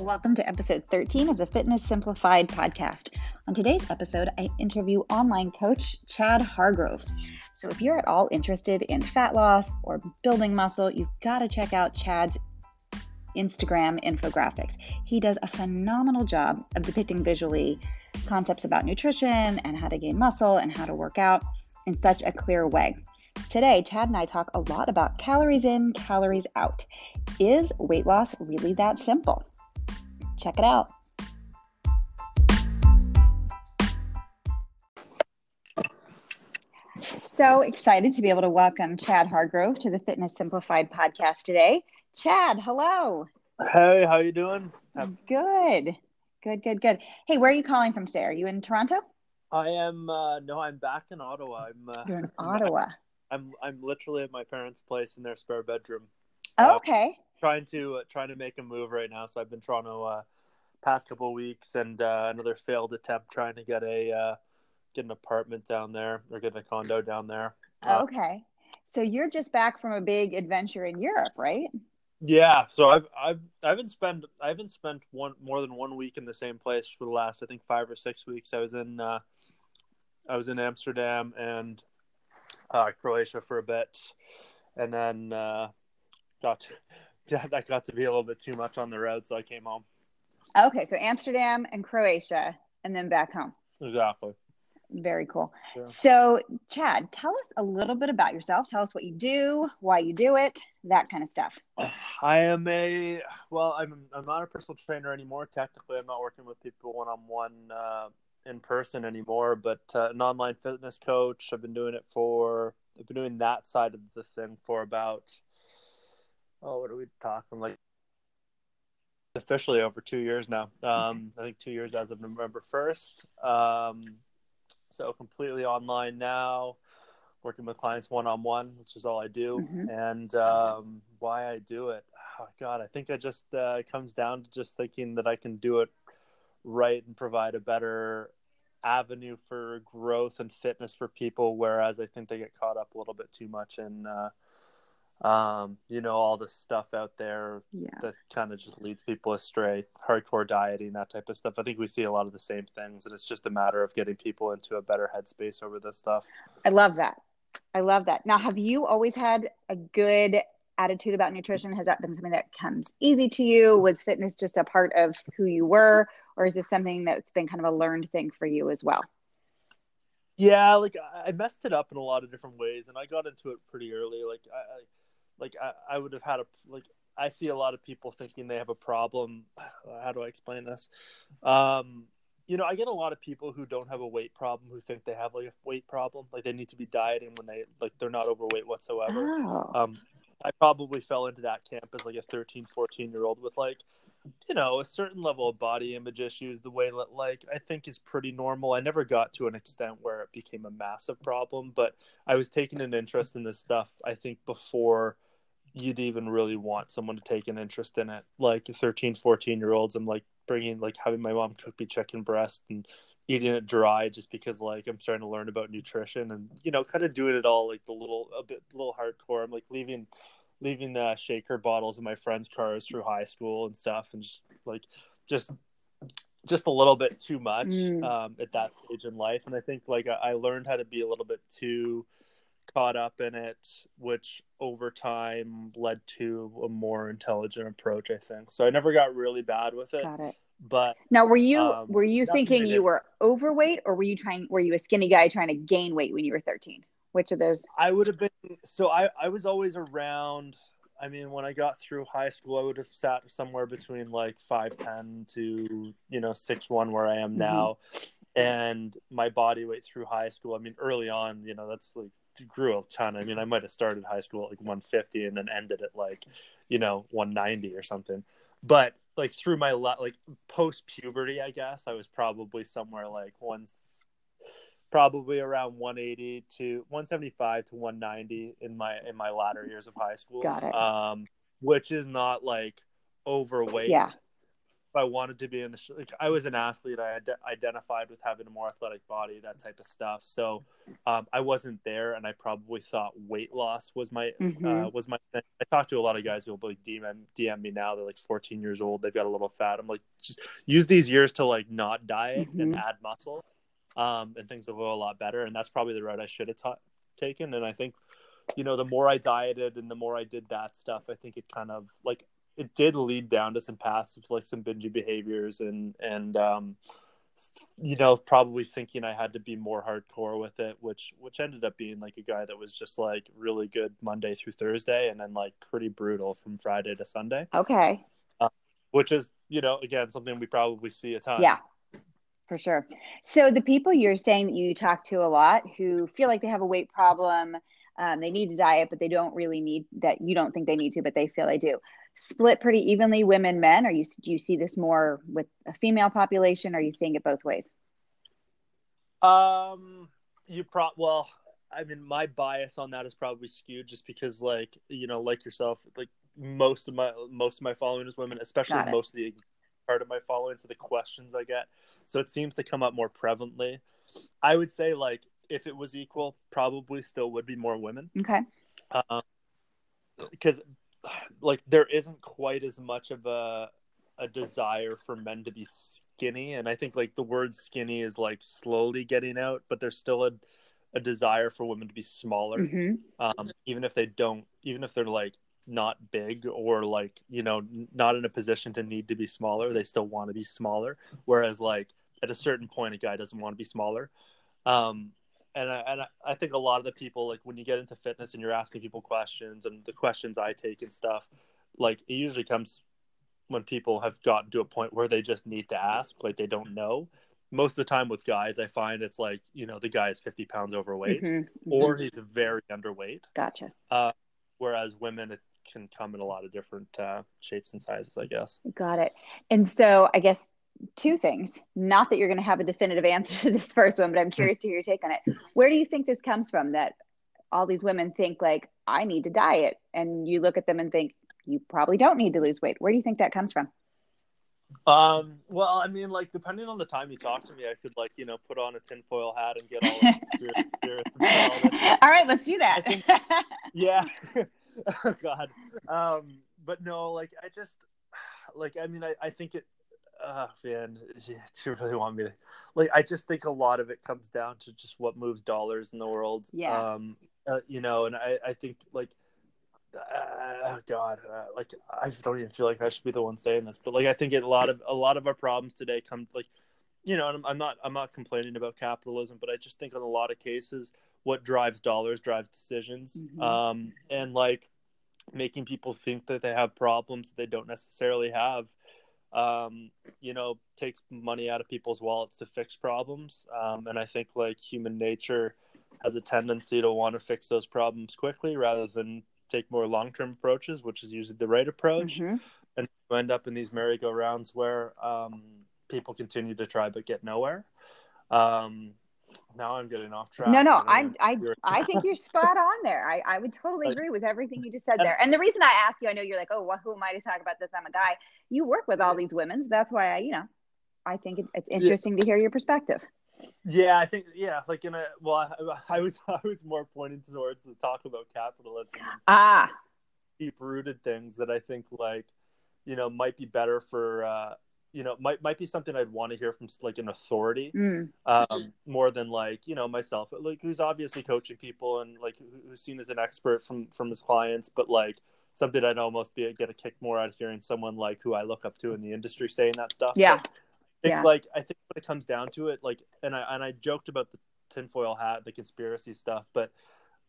Welcome to episode 13 of the Fitness Simplified podcast. On today's episode, I interview online coach Chad Hargrove. So, if you're at all interested in fat loss or building muscle, you've got to check out Chad's Instagram infographics. He does a phenomenal job of depicting visually concepts about nutrition and how to gain muscle and how to work out in such a clear way. Today, Chad and I talk a lot about calories in, calories out. Is weight loss really that simple? Check it out. So excited to be able to welcome Chad Hargrove to the Fitness Simplified podcast today. Chad, hello. Hey, how you doing? Good. Good, good, good. Hey, where are you calling from today? Are you in Toronto? I am uh no, I'm back in Ottawa. I'm uh, You're in Ottawa. I'm I'm literally at my parents' place in their spare bedroom. Oh, Uh, okay. Trying to uh, trying to make a move right now. So I've been trying to uh past couple weeks and uh, another failed attempt trying to get a uh get an apartment down there or get a condo down there. Uh, Okay. So you're just back from a big adventure in Europe, right? Yeah, so I've I've I haven't spent I haven't spent one more than one week in the same place for the last I think five or six weeks. I was in uh, I was in Amsterdam and uh, Croatia for a bit, and then uh, got that got to be a little bit too much on the road, so I came home. Okay, so Amsterdam and Croatia and then back home. Exactly. Very cool. Yeah. So, Chad, tell us a little bit about yourself. Tell us what you do, why you do it, that kind of stuff. I am a well. I'm I'm not a personal trainer anymore. Technically, I'm not working with people one on one in person anymore. But uh, an online fitness coach. I've been doing it for. I've been doing that side of the thing for about. Oh, what are we talking like? Officially over two years now. Um, I think two years as of November first. Um, so completely online now working with clients one on one, which is all I do. Mhm. And um, why I do it, oh, God, I think it just uh, it comes down to just thinking that I can do it right and provide a better avenue for growth and fitness for people. Whereas I think they get caught up a little bit too much in, uh, um, you know, all the stuff out there Yeah. that kind of just leads people astray. Hardcore dieting, that type of stuff. I think we see a lot of the same things, and it's just a matter of getting people into a better headspace over this stuff. I love that. I love that. Now, have you always had a good attitude about nutrition? Has that been something that comes easy to you? Was fitness just a part of who you were? Or is this something that's been kind of a learned thing for you as well? Yeah, like I I messed it up in a lot of different ways, and I got into it pretty early. Like I, I like I, I would have had a like I see a lot of people thinking they have a problem. How do I explain this? Um, you know, I get a lot of people who don't have a weight problem who think they have like a weight problem, like they need to be dieting when they like they're not overweight whatsoever. Oh, Um, I probably fell into that camp as like a 13, 14 year old with like, you know, a certain level of body image issues, the way that like I think is pretty normal. I never got to an extent where it became a massive problem, but I was taking an interest in this stuff, I think, before you'd even really want someone to take an interest in it. Like 13, 14 year olds, I'm like bringing, like having my mom cook me chicken breast and eating it dry just because like I'm starting to learn about nutrition and you know kind of doing it all like the little a bit a little hardcore. I'm like leaving leaving uh, shaker bottles in my friends' cars through high school and stuff and just like just just a little bit too much Mm. um, at that stage in life and I think like I learned how to be a little bit too caught up in it which over time led to a more intelligent approach I think so I never got really bad with it got it. but Now, were you Um, were you thinking you were overweight, or were you trying? Were you a skinny guy trying to gain weight when you were thirteen? Which of those? I would have been so I I was always around. I mean, when I got through high school, I would have sat somewhere between like five ten to you know six one where I am Mhm. now, and my body weight through high school. I mean, early on, you know, that's like grew a ton. I mean, I might have started high school at like one fifty and then ended at like you know one ninety or something. But like through my like post puberty, I guess I was probably somewhere like one probably around 180 to 175 to 190 in my in my latter years of high school Got it. um which is not like overweight Yeah. I wanted to be in the sh- like I was an athlete. I ad- identified with having a more athletic body, that type of stuff. So um, I wasn't there, and I probably thought weight loss was my Mhm. uh, was my. Thing. I talked to a lot of guys who will like DM DM me now. They're like 14 years old. They've got a little fat. I'm like, just use these years to like not diet and Mhm. add muscle, um, and things will go a lot better. And that's probably the route I should have ta- taken. And I think, you know, the more I dieted and the more I did that stuff, I think it kind of like it did lead down to some paths of like some bingy behaviors and and um you know probably thinking i had to be more hardcore with it which which ended up being like a guy that was just like really good monday through thursday and then like pretty brutal from friday to sunday Okay. which is you know again something we probably see a ton Yeah, for sure. So the people you're saying that you talk to a lot who feel like they have a weight problem, um, they need to diet, but they don't really need that. You don't think they need to, but they feel they do. Split pretty evenly, women, men. Are you do you see this more with a female population? Or are you seeing it both ways? Um, you pro well, I mean, my bias on that is probably skewed just because, like, you know, like yourself, like most of my most of my following is women, especially most of the part of my following. So the questions I get, so it seems to come up more prevalently. I would say, like, if it was equal, probably still would be more women, Okay. um, because like there isn't quite as much of a a desire for men to be skinny. And i think like the word skinny is like slowly getting out but there's still a, a desire for women to be smaller. Hmm um, even if they don't even if they're like not big or like you know not in a position to need to be smaller they still want to be smaller. Whereas like at a certain point a guy doesn't want to be smaller. Um, and I, and I- think a lot of the people like when you get into fitness and you're asking people questions and the questions I take and stuff like it usually comes when people have gotten to a point where they just need to ask like they don't know. Most of the time with guys I find it's like you know the guy is 50 pounds overweight hmm or he's very underweight. Gotcha. uh, whereas women it can come in a lot of different uh, shapes and sizes I guess. Got it. And so I guess two things. Not that you're going to have a definitive answer to this first one, but I'm curious to hear your take on it. Where do you think this comes from that all these women think like I need to diet and you look at them and think you probably don't need to lose weight. Where do you think that comes from? Um, well, I mean, like depending on the time you talk to me, I could like you know put on a tinfoil hat and get all spirit, all right, let's do that. Think- Yeah. oh God. Um, but no, like I just like I mean I, I think it uh man, do you really want me to like I just think a lot of it comes down to just what moves dollars in the world. Yeah. Um uh, you know, and I, I think like uh, God, uh, like I don't even feel like I should be the one saying this, but like I think it, a lot of a lot of our problems today come like, you know, and I'm, I'm not I'm not complaining about capitalism, but I just think in a lot of cases, what drives dollars drives decisions, Mhm. um, and like making people think that they have problems that they don't necessarily have. Um, you know, takes money out of people's wallets to fix problems, um, and I think like human nature has a tendency to want to fix those problems quickly rather than take more long-term approaches, which is usually the right approach, Mhm. and you end up in these merry-go-rounds where um, people continue to try but get nowhere. Um, now I'm getting off track. No, no, I, I'm- I, I think you're spot on there. I, I would totally agree with everything you just said there. And the reason I ask you, I know you're like, oh, well, who am I to talk about this? I'm a guy. You work with all these women. So that's why I, you know, I think it, it's interesting to hear your perspective. Yeah, I think yeah, like in a well, I, I was I was more pointed towards the talk about capitalism Ah, deep rooted things that I think like you know might be better for uh, you know might might be something I'd want to hear from like an authority mm, um, more than like you know myself like who's obviously coaching people and like who's seen as an expert from from his clients, but like something I'd almost be get a kick more out of hearing someone like who I look up to in the industry saying that stuff. Yeah. But I think Yeah. like I think when it comes down to it, like and I and I joked about the tinfoil hat, the conspiracy stuff, but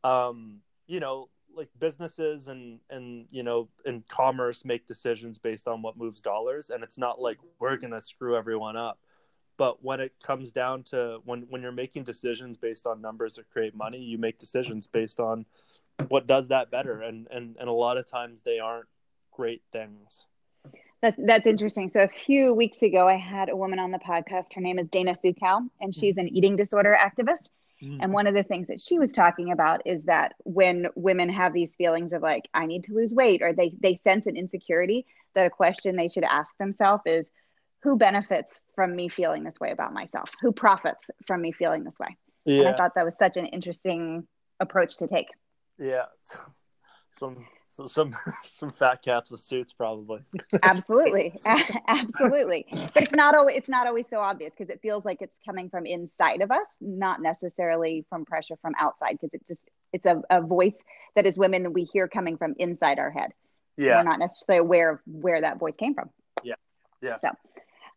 um, you know, like businesses and and you know and commerce make decisions based on what moves dollars, and it's not like we're gonna screw everyone up. But when it comes down to when when you're making decisions based on numbers that create money, you make decisions based on what does that better, and and and a lot of times they aren't great things. that, that's interesting. So a few weeks ago, I had a woman on the podcast. Her name is Dana Suchow, and she's an eating disorder activist. Mm. And one of the things that she was talking about is that when women have these feelings of like, I need to lose weight, or they, they sense an insecurity, that a question they should ask themselves is, who benefits from me feeling this way about myself? Who profits from me feeling this way? Yeah. And I thought that was such an interesting approach to take. Yeah. Some some some some fat cats with suits probably. Absolutely. Absolutely. But it's not always it's not always so obvious because it feels like it's coming from inside of us, not necessarily from pressure from outside because it just it's a, a voice that as women we hear coming from inside our head. Yeah. We're not necessarily aware of where that voice came from. Yeah. Yeah. So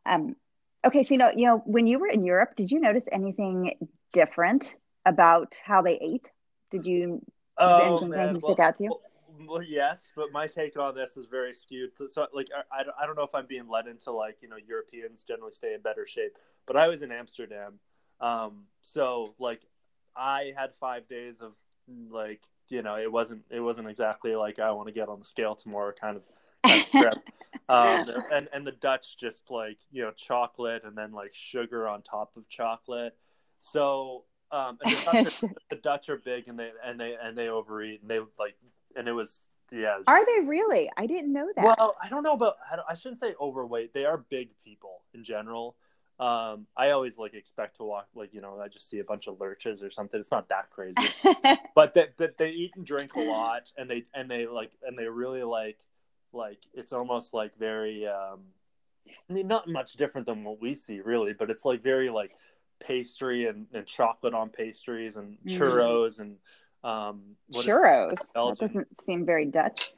um okay, so you know, you know, when you were in Europe, did you notice anything different about how they ate? Did you Oh, anything, man. anything stick out to you? Well, well, yes, but my take on this is very skewed. So- like, I, I don't- know if I'm being led into like you know Europeans generally stay in better shape, but I was in Amsterdam, um, so like I had five days of like you know it wasn't it wasn't exactly like I want to get on the scale tomorrow kind of. kind of trip. um, and and the Dutch just like you know chocolate and then like sugar on top of chocolate. So um, and the Dutch, are, the Dutch are big and they and they and they overeat and they like and it was yeah. Are they really? I didn't know that. well, I don't know about. I, don't, I shouldn't say overweight. They are big people in general. Um, I always like expect to walk like you know I just see a bunch of lurches or something. It's not that crazy, but that they, they eat and drink a lot, and they and they like and they really like like it's almost like very um, I mean not much different than what we see really, but it's like very like pastry and, and chocolate on pastries and Mm. churros and um Churros. That doesn't seem very Dutch.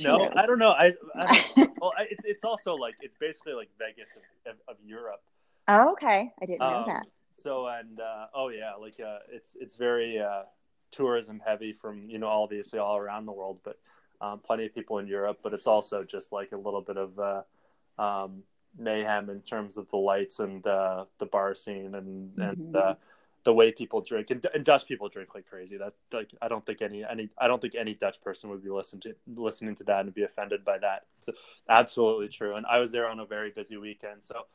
no, I don't know. I, I don't, well, I- it's it's also like it's basically like Vegas of, of, of Europe. Oh, okay. I didn't know Um, that. So and uh, oh yeah, like uh, it's it's very uh, tourism heavy from you know obviously all around the world, but um, plenty of people in Europe. But it's also just like a little bit of uh, um, mayhem in terms of the lights and uh, the bar scene and and Mhm. The way people drink and, and Dutch people drink like crazy. That like I don't think any any I don't think any Dutch person would be listening to listening to that and be offended by that. It's absolutely true. And I was there on a very busy weekend, so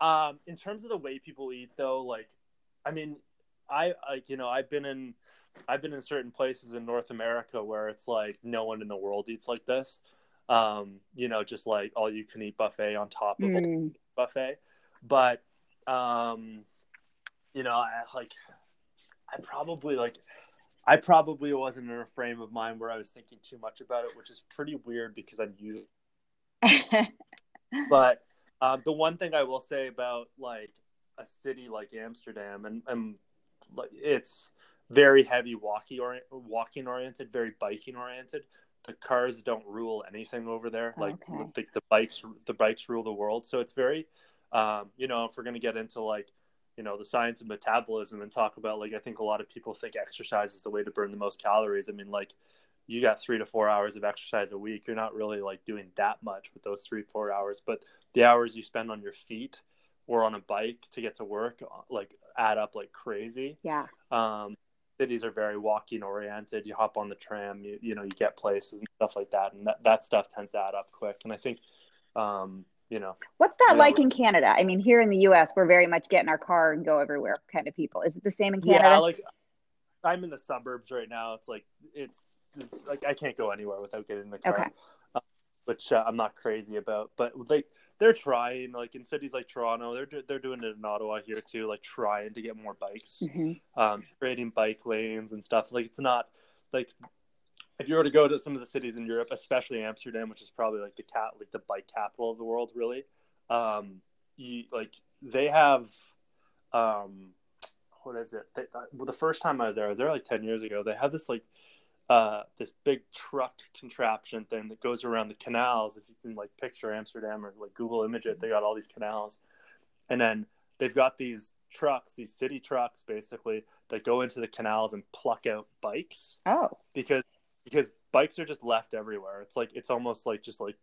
um, in terms of the way people eat, though, like, I mean, I like you know I've been in I've been in certain places in North America where it's like no one in the world eats like this. Um, you know, just like all you can eat buffet on top of a Mm. buffet. But um, you know, I like I probably like I probably wasn't in a frame of mind where I was thinking too much about it, which is pretty weird because I'm used but um, the one thing I will say about like a city like Amsterdam, and, and like, it's very heavy walking or walking oriented, very biking oriented. The cars don't rule anything over there. Like Okay. the, the bikes, the bikes rule the world. So it's very, um, you know, if we're gonna get into like, you know, the science of metabolism and talk about like, I think a lot of people think exercise is the way to burn the most calories. I mean, like, you got three to four hours of exercise a week. You're not really like doing that much with those three, four hours, but the hours you spend on your feet or on a bike to get to work, like add up like crazy. yeah. Um, cities are very walking oriented. You hop on the tram, you, you know, you get places and stuff like that. And that, that stuff tends to add up quick. And I think, um, you know, What's that like in Canada? I mean, here in the US, we're very much get in our car and go everywhere kind of people. Is it the same in Canada? yeah, like I'm in the suburbs right now. It's like, it's, it's like, I can't go anywhere without getting in the car. Okay. uh, which uh, I'm not crazy about. But like they're trying, like in cities like Toronto, they're they're doing it in Ottawa here too, like trying to get more bikes, Mhm. um, creating bike lanes and stuff. Like it's not like if you were to go to some of the cities in Europe, especially Amsterdam, which is probably like the cat like the bike capital of the world, really. Um, you like they have, um, what is it? They, uh, well, the first time I was there, I was there like ten years ago. They have this like uh, this big truck contraption thing that goes around the canals. If you can like picture Amsterdam or like Google image it, they got all these canals, and then they've got these trucks, these city trucks, basically that go into the canals and pluck out bikes Oh, because because bikes are just left everywhere. It's like it's almost like just like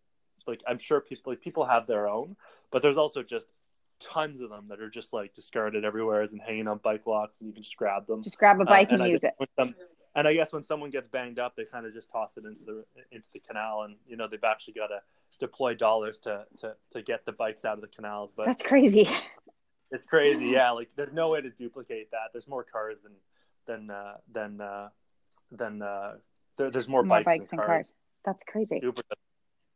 like I'm sure people like people have their own, but there's also just tons of them that are just like discarded everywhere and hanging on bike locks, and you can just grab them. just grab a bike Uh, and, I use it. some- and I guess when someone gets banged up, they kind of just toss it into the into the canal, and you know they've actually got to deploy dollars to to to get the bikes out of the canals. But That's crazy. it's crazy, yeah. Like there's no way to duplicate that. There's more cars than than uh, than uh, than uh, there, there's more, More bikes, bikes than and cars. cars. That's crazy. Uber,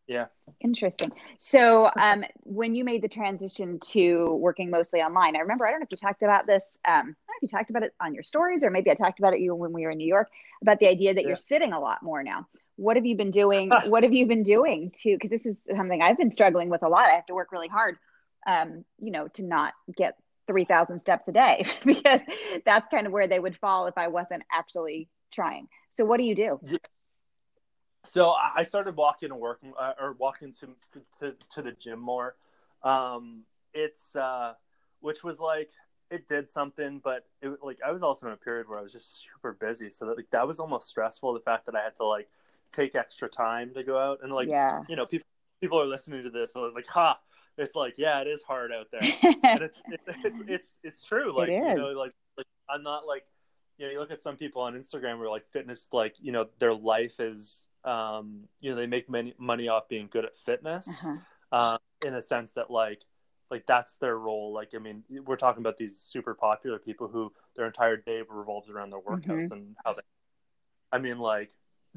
Yeah. Interesting. So, um, when you made the transition to working mostly online, I remember, I don't know if you talked about this, um, I don't know if you talked about it on your stories or maybe I talked about it you when we were in New York about the idea that yeah. you're sitting a lot more now. What have you been doing? what have you been doing to, because this is something I've been struggling with a lot. I have to work really hard, um, you know, to not get 3,000 steps a day because that's kind of where they would fall if I wasn't actually trying. So, what do you do? So I started walking to work uh, or walking to, to to the gym more. Um, it's uh, which was like it did something, but it like I was also in a period where I was just super busy, so that like that was almost stressful. The fact that I had to like take extra time to go out and like yeah. you know people people are listening to this, and I was like, ha. It's like, yeah, it is hard out there, and it's, it's it's it's it's true. Like you know, like like I'm not like you know, you look at some people on Instagram where like fitness, like you know, their life is um, you know they make many, money off being good at fitness uh-huh. uh, in a sense that like like that's their role like i mean we're talking about these super popular people who their entire day revolves around their workouts mm-hmm. and how they i mean like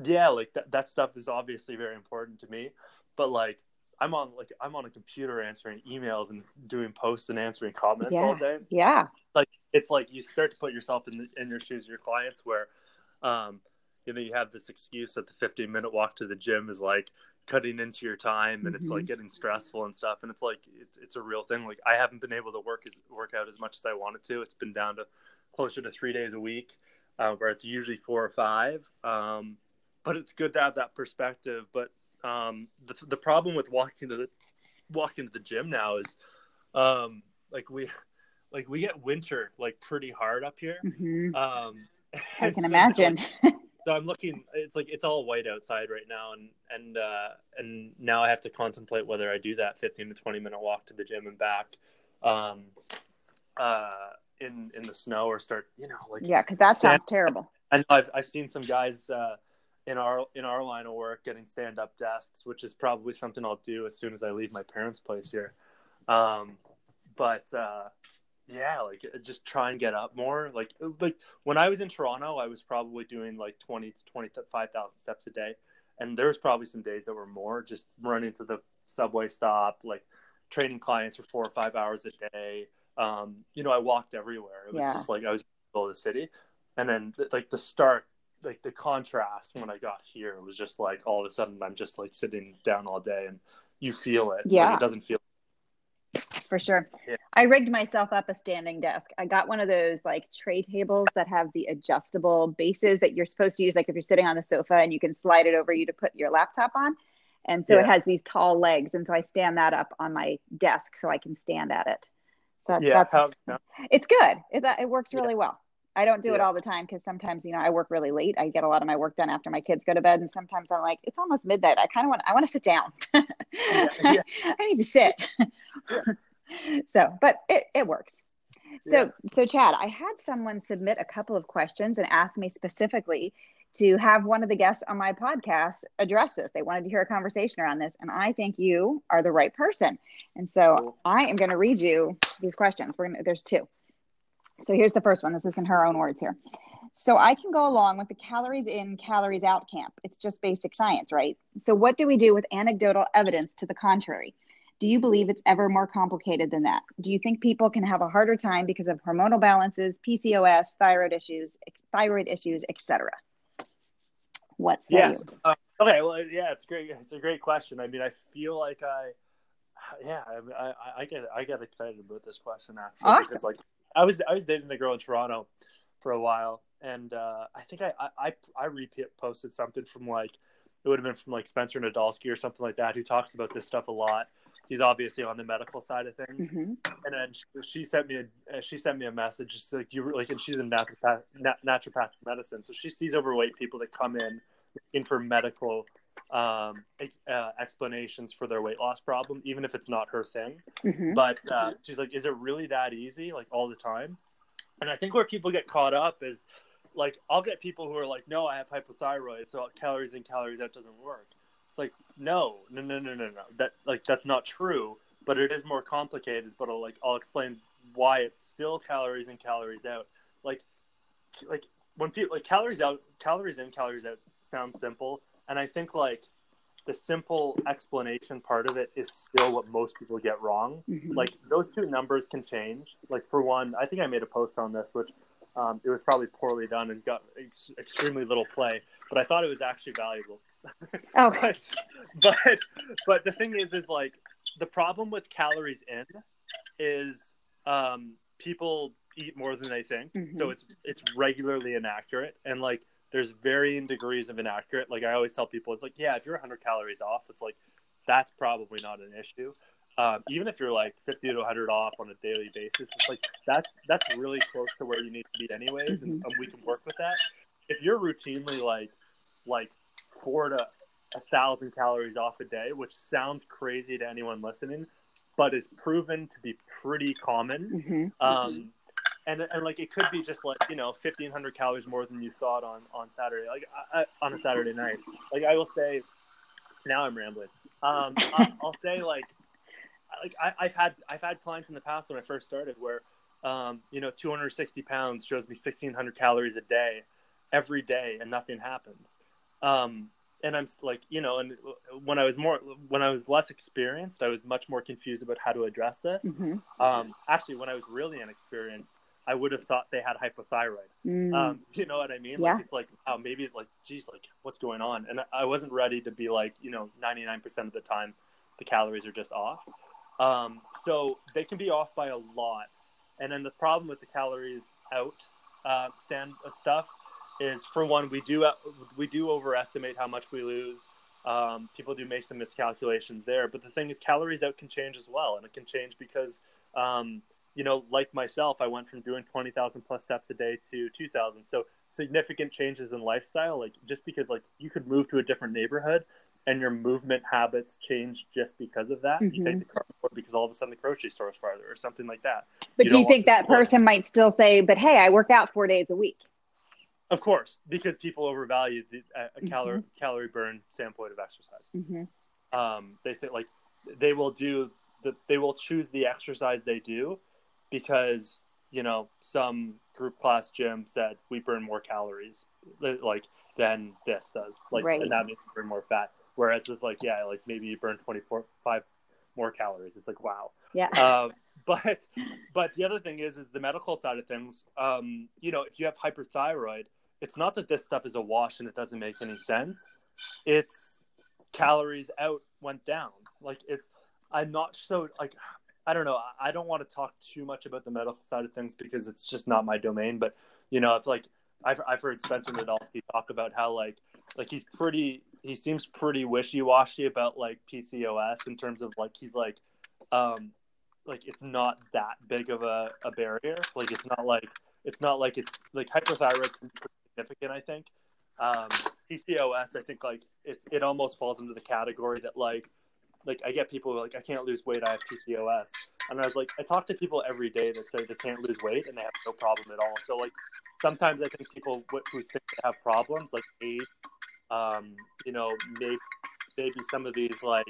yeah like that, that stuff is obviously very important to me but like i'm on like i'm on a computer answering emails and doing posts and answering comments yeah. all day yeah like it's like you start to put yourself in, the, in your shoes your clients where um you know you have this excuse that the 15 minute walk to the gym is like cutting into your time and mm-hmm. it's like mm-hmm. getting stressful and stuff and it's like it's, it's a real thing like i haven't been able to work as work out as much as i wanted to it's been down to closer to three days a week uh, where it's usually four or five um, but it's good to have that perspective but um, the, the problem with walking to the walking to the gym now is um, like we like we get winter like pretty hard up here mm-hmm. um, i can so imagine like, so I'm looking. It's like it's all white outside right now, and and uh, and now I have to contemplate whether I do that 15 to 20 minute walk to the gym and back, um, uh, in in the snow or start you know like yeah, because that stand- sounds terrible. I know I've I've seen some guys uh, in our in our line of work getting stand up desks, which is probably something I'll do as soon as I leave my parents' place here. Um, but uh, yeah like uh, just try and get up more like uh, like when i was in toronto i was probably doing like 20 to 25000 steps a day. And there was probably some days that were more just running to the subway stop like training clients for four or five hours a day. Um, you know i walked everywhere. It was yeah. just like i was in the city. And then like the start like the contrast when i got here was just like all of a sudden i'm just like sitting down all day and you feel it yeah like, it doesn't feel for sure. Yeah. I rigged myself up a standing desk. I got one of those like tray tables that have the adjustable bases that you're supposed to use, like if you're sitting on the sofa and you can slide it over you to put your laptop on. And so yeah. it has these tall legs, and so I stand that up on my desk so I can stand at it. So that, yeah, that's how, it's good. It, uh, it works really yeah. well. I don't do it all the time because sometimes you know I work really late. I get a lot of my work done after my kids go to bed, and sometimes I'm like, it's almost midnight. I kind of want I want to sit down. I need to sit. So, but it, it works. So, yeah. so Chad, I had someone submit a couple of questions and ask me specifically to have one of the guests on my podcast address this. They wanted to hear a conversation around this, and I think you are the right person. And so, cool. I am going to read you these questions. We're gonna, there's two. So here's the first one. This is in her own words here. So I can go along with the calories in, calories out camp. It's just basic science, right? So what do we do with anecdotal evidence to the contrary? Do you believe it's ever more complicated than that? Do you think people can have a harder time because of hormonal balances, PCOS, thyroid issues, thyroid issues, etc.? What's that? Yes. Uh, okay. Well, yeah, it's great. It's a great question. I mean, I feel like I, yeah, I, I, I get I get excited about this question actually awesome. because like I was I was dating a girl in Toronto for a while, and uh, I think I I I repeat posted something from like it would have been from like Spencer Nadolsky or something like that who talks about this stuff a lot he's obviously on the medical side of things. Mm-hmm. And then she, she, sent me a uh, she sent me a message just like you like, and she's in naturopath, nat- naturopathic medicine, so she sees overweight people that come in in for medical um, uh, explanations for their weight loss problem, even if it's not her thing. Mm-hmm. But uh, she's like, is it really that easy, like all the time? And I think where people get caught up is like I'll get people who are like, no, I have hypothyroid, so calories in, calories out doesn't work. It's like no, no, no, no, no, no. That like that's not true. But it is more complicated. But I'll like I'll explain why it's still calories in, calories out. Like like when people like calories out, calories in, calories out sounds simple, and I think like the simple explanation part of it is still what most people get wrong. Mhm. Like those two numbers can change. Like for one, I think I made a post on this, which um, it was probably poorly done and got ex- extremely little play, but I thought it was actually valuable. Oh, but but but the thing is, is like the problem with calories in is um, people eat more than they think, Mhm. so it's it's regularly inaccurate, and like there's varying degrees of inaccurate. Like I always tell people, it's like yeah, if you're 100 calories off, it's like that's probably not an issue. Um, even if you're like 50 to 100 off on a daily basis, it's like that's that's really close to where you need to be anyways, and, and we can work with that. If you're routinely like like four to a thousand calories off a day, which sounds crazy to anyone listening, but is proven to be pretty common. Mhm. Um, and, and like it could be just like you know fifteen hundred calories more than you thought on on Saturday, like I, I, on a Saturday night. Like I will say, now I'm rambling. Um, I'll, I'll say like like I, I've had I've had clients in the past when I first started where um, you know 260 pounds shows me 1600 calories a day every day and nothing happens. Um, and I'm like, you know, and when I was more, when I was less experienced, I was much more confused about how to address this. Mhm. Um, actually, when I was really inexperienced, I would have thought they had hypothyroid. Mm. Um, you know what I mean? Yeah. Like, it's like, oh, maybe like, geez, like what's going on? And I- I wasn't ready to be like, you know, 99% of the time the calories are just off. Um, so they can be off by a lot. And then the problem with the calories out uh, stand uh, stuff is, for one, we do we do overestimate how much we lose. Um, people do make some miscalculations there, but the thing is, calories out can change as well, and it can change because, um, you know, like myself, I went from doing twenty thousand plus steps a day to two thousand. So significant changes in lifestyle, like just because like you could move to a different neighborhood and your movement habits change just because of that. You Mhm. take the car because all of a sudden the grocery store is farther or something like that. But you do you think that split. person might still say, "But hey, I work out four days a week"? Of course, because people overvalue the a, a calorie calorie burn standpoint of exercise. Mm-hmm. Um, they think like they will do the they will choose the exercise they do because you know some group class gym said we burn more calories like than this does like Right. and that means burn more fat whereas it's like yeah like maybe you burn 24 5 more calories it's like wow Yeah. um, but but the other thing is is the medical side of things um, you know if you have hyperthyroid it's not that this stuff is a wash and it doesn't make any sense. It's calories out went down. Like it's i'm not so like i don't know. I- don't want to talk too much about the medical side of things because it's just not my domain but you know if like i've, I've heard spencer nadolsky talk about how like like he's pretty he seems pretty wishy-washy about like pcos in terms of like he's like um like it's not that big of a, a barrier. Like it's not like it's not like it's like hyperthyroid significant i think. Um pcos i think like it's it almost falls into the category that like like i get people like i can't lose weight i have pcos and i was like i talk to people every day that say they can't lose weight and they have no problem at all. So like sometimes i think people who think they have problems like age um you know maybe maybe some of these like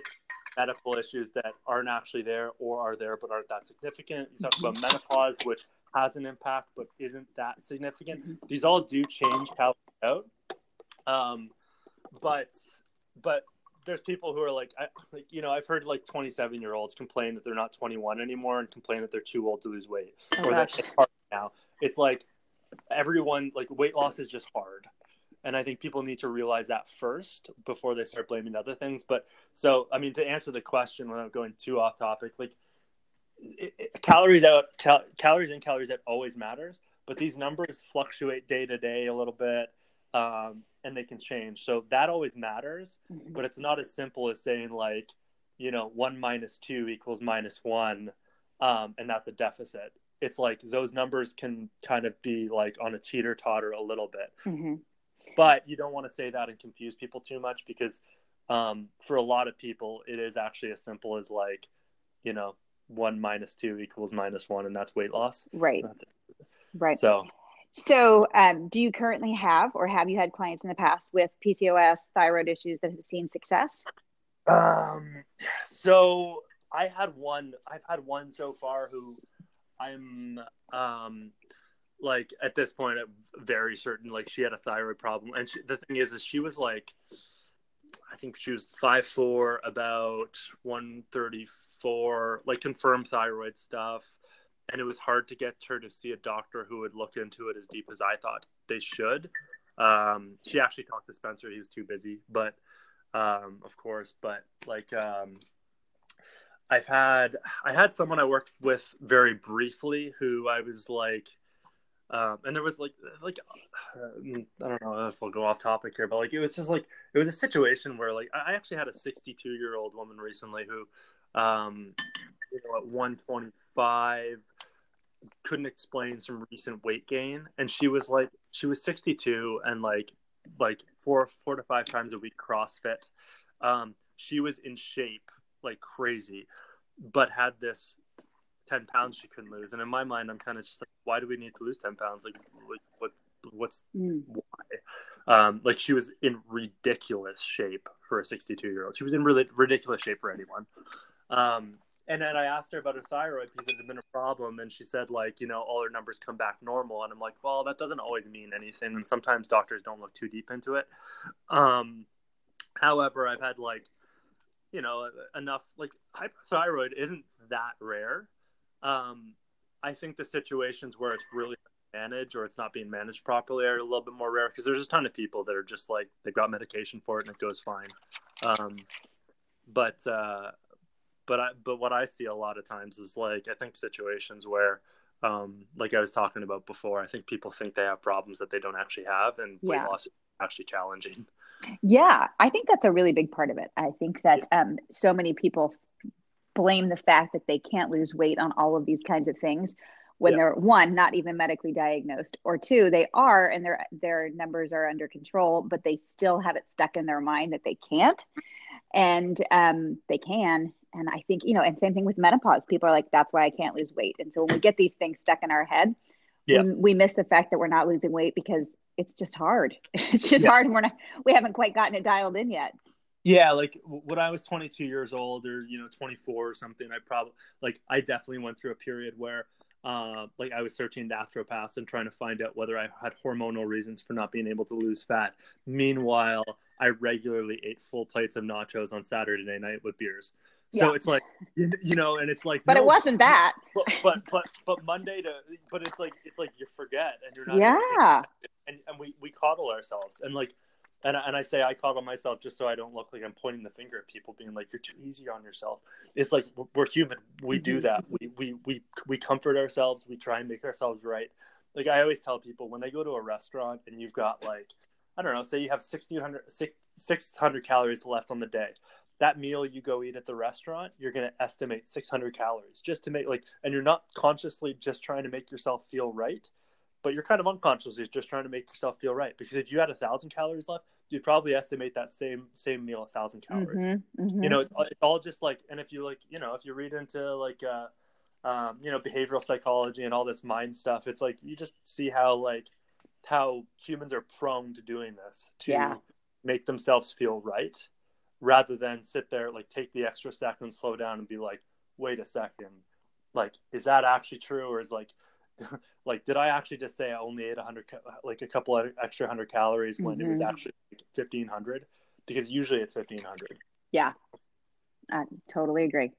medical issues that aren't actually there or are there but aren't that significant. You talk about menopause which has an impact but isn't that significant these all do change out um, but but there's people who are like, I, like you know, I've heard like 27 year olds complain that they're not 21 anymore and complain that they're too old to lose weight Oh, or that it's hard now. It's like everyone like weight loss is just hard. And I think people need to realize that first before they start blaming other things. But so, I mean, to answer the question without going too off topic, like it, it, calories out, cal- calories in, calories out always matters. But these numbers fluctuate day to day a little bit, um, and they can change. So that always matters. Mhm. But it's not as simple as saying like, you know, one minus two equals minus one, um, and that's a deficit. It's like those numbers can kind of be like on a teeter totter a little bit Mhm. but you don't want to say that and confuse people too much because um, for a lot of people it is actually as simple as like you know one minus two equals minus one and that's weight loss Right. that's it. Right. so So, um, do you currently have, or have you had clients in the past with PCOS, thyroid issues that have seen success? um so i had one i've had one so far who i'm um like at this point i'm very certain like she had a thyroid problem and she, the thing is is she was like I think she was five four, about one thirty four, like confirmed thyroid stuff. And it was hard to get her to see a doctor who would look into it as deep as I thought they should. Um, she actually talked to Spencer; he was too busy, but um, of course. But like, um, I've had I had someone I worked with very briefly who I was like, um, and there was like like uh, I don't know if we'll go off topic here, but like it was just like it was a situation where like I actually had a 62 year old woman recently who, um, you know, at 125 couldn't explain some recent weight gain, and she was like she was 62 and like like four four to five times a week CrossFit. Um, she was in shape like crazy, but had this 10 pounds she couldn't lose. And in my mind, I'm kind of just like, why do we need to lose 10 pounds? Like, what, what's mm. why? Um, like she was in ridiculous shape for a 62 year old. She was in really ridiculous shape for anyone. Um, and then I asked her about her thyroid because it had been a problem, and she said like, you know, all her numbers come back normal, and I'm like, well, that doesn't always mean anything, and sometimes doctors don't look too deep into it. Um, however, I've had like you know enough like hyperthyroid isn't that rare. Um i think the situations where it's really managed or it's not being managed properly are a little bit more rare because there's a ton of people that are just like they've got medication for it and it goes fine. Um but uh but i but what i see a lot of times is like i think situations where um like i was talking about before i think people think they have problems that they don't actually have and weight loss is actually challenging yeah, I think that's a really big part of it. I think that um, so many people blame the fact that they can't lose weight on all of these kinds of things when yeah. they're one not even medically diagnosed or two they are and their their numbers are under control but they still have it stuck in their mind that they can't and um, they can and i think you know and same thing with menopause people are like that's why i can't lose weight and so when we get these things stuck in our head yeah. we, we miss the fact that we're not losing weight because it's just hard. It's just yeah. hard, and we're not we haven't quite gotten it dialed in yet. Yeah, like when I was 22 years old, or you know 24 or something, I probably like I definitely went through a period where. Uh, like I was searching naturopaths and trying to find out whether I had hormonal reasons for not being able to lose fat. Meanwhile, I regularly ate full plates of nachos on Saturday night with beers. So yeah. it's like you, you, know, and it's like, but no, it wasn't that. But, but but but Monday to, but it's like it's like you forget and you're not. Yeah. And and we we coddle ourselves and like, and and I say I coddle myself just so I don't look like I'm pointing the finger at people, being like you're too easy on yourself. It's like we're human. We mm-hmm. do that. We we we we comfort ourselves. We try and make ourselves right. Like I always tell people when they go to a restaurant and you've got like I don't know, say you have 1600 600 calories left on the day that meal you go eat at the restaurant, you're going to estimate 600 calories just to make like, and you're not consciously just trying to make yourself feel right, but you're kind of unconsciously just trying to make yourself feel right. Because if you had a thousand calories left, you'd probably estimate that same same meal a thousand calories. Mm-hmm, mm-hmm. You know, it's, it's, all just like, and if you like, you know, if you read into like, uh, um, you know, behavioral psychology and all this mind stuff, it's like you just see how like how humans are prone to doing this to yeah. make themselves feel right rather than sit there like take the extra second slow down and be like wait a second like is that actually true or is like like did i actually just say i only ate 100 like a couple of extra 100 calories when mm-hmm. it was mm-hmm. actually like 1500 because usually it's 1500 yeah i totally agree